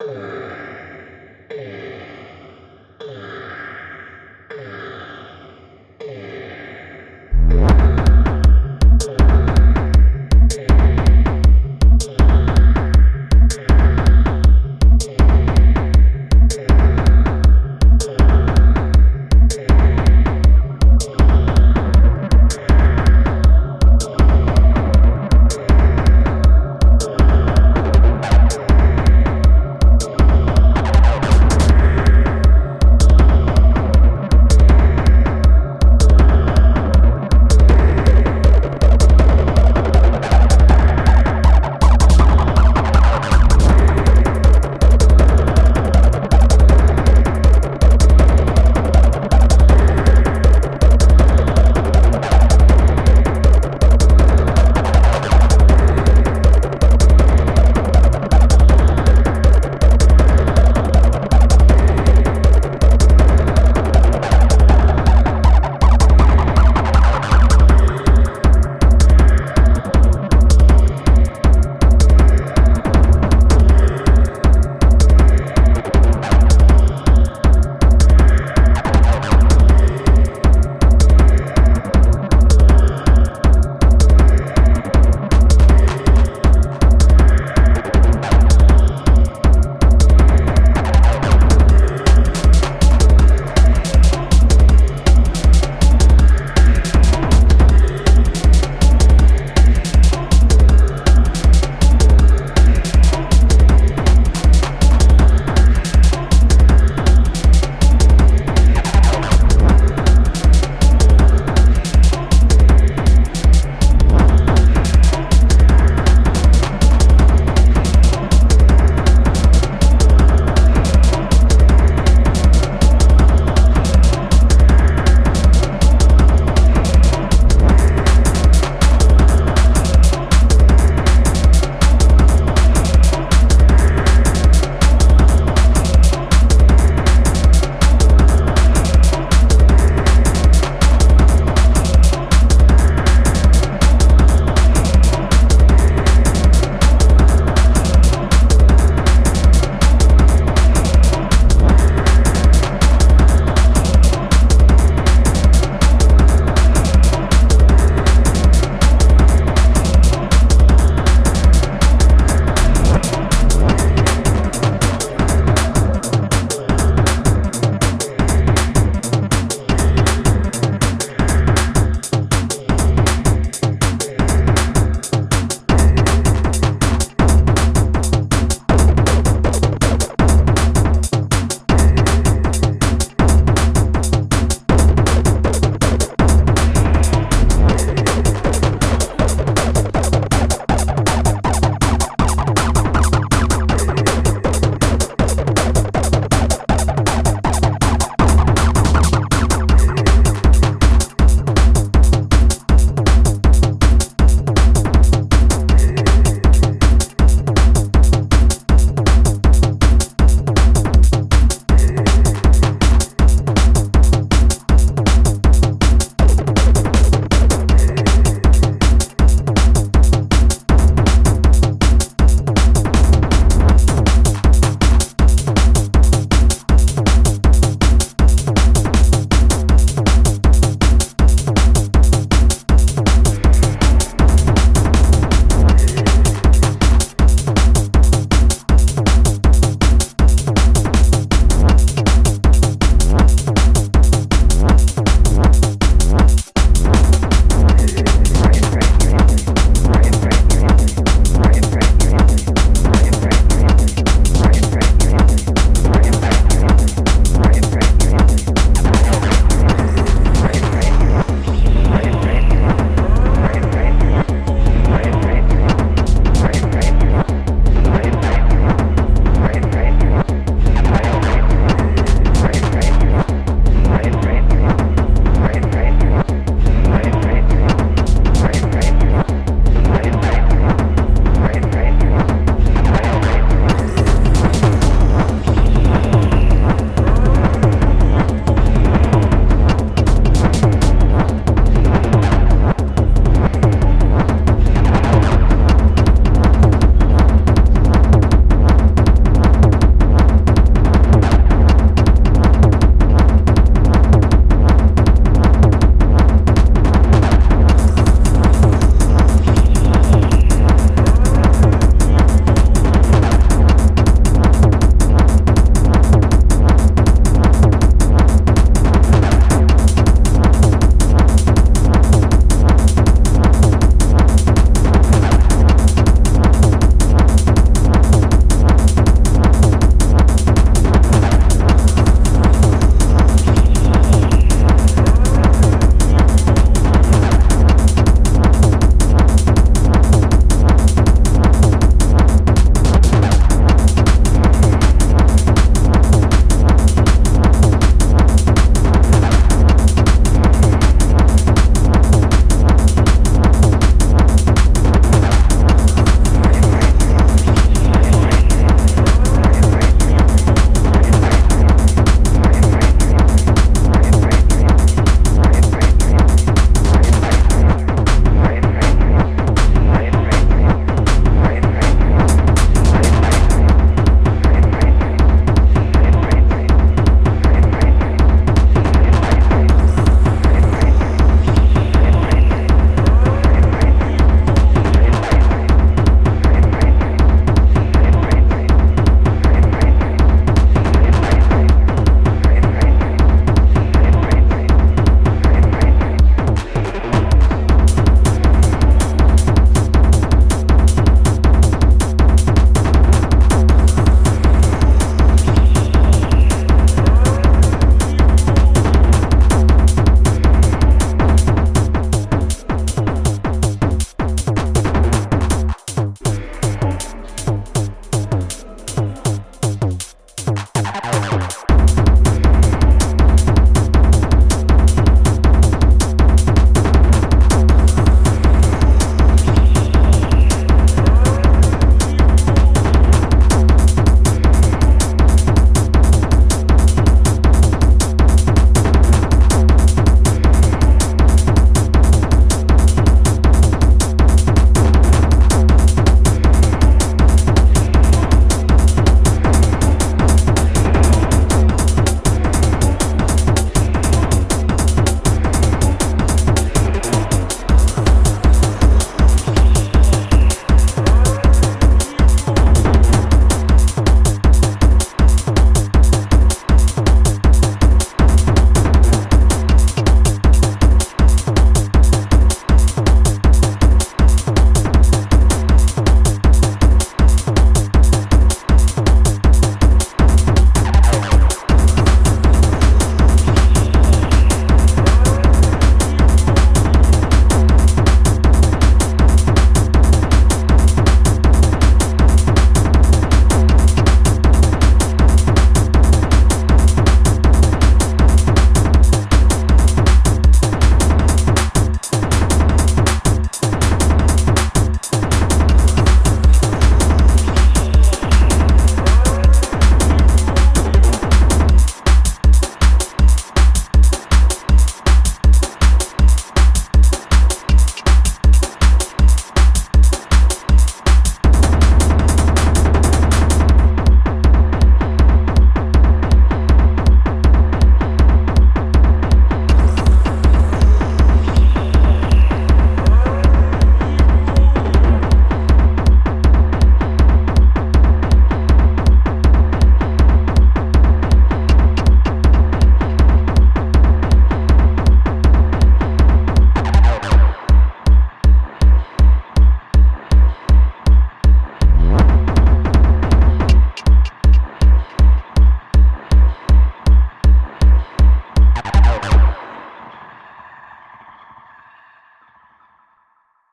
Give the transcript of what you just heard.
you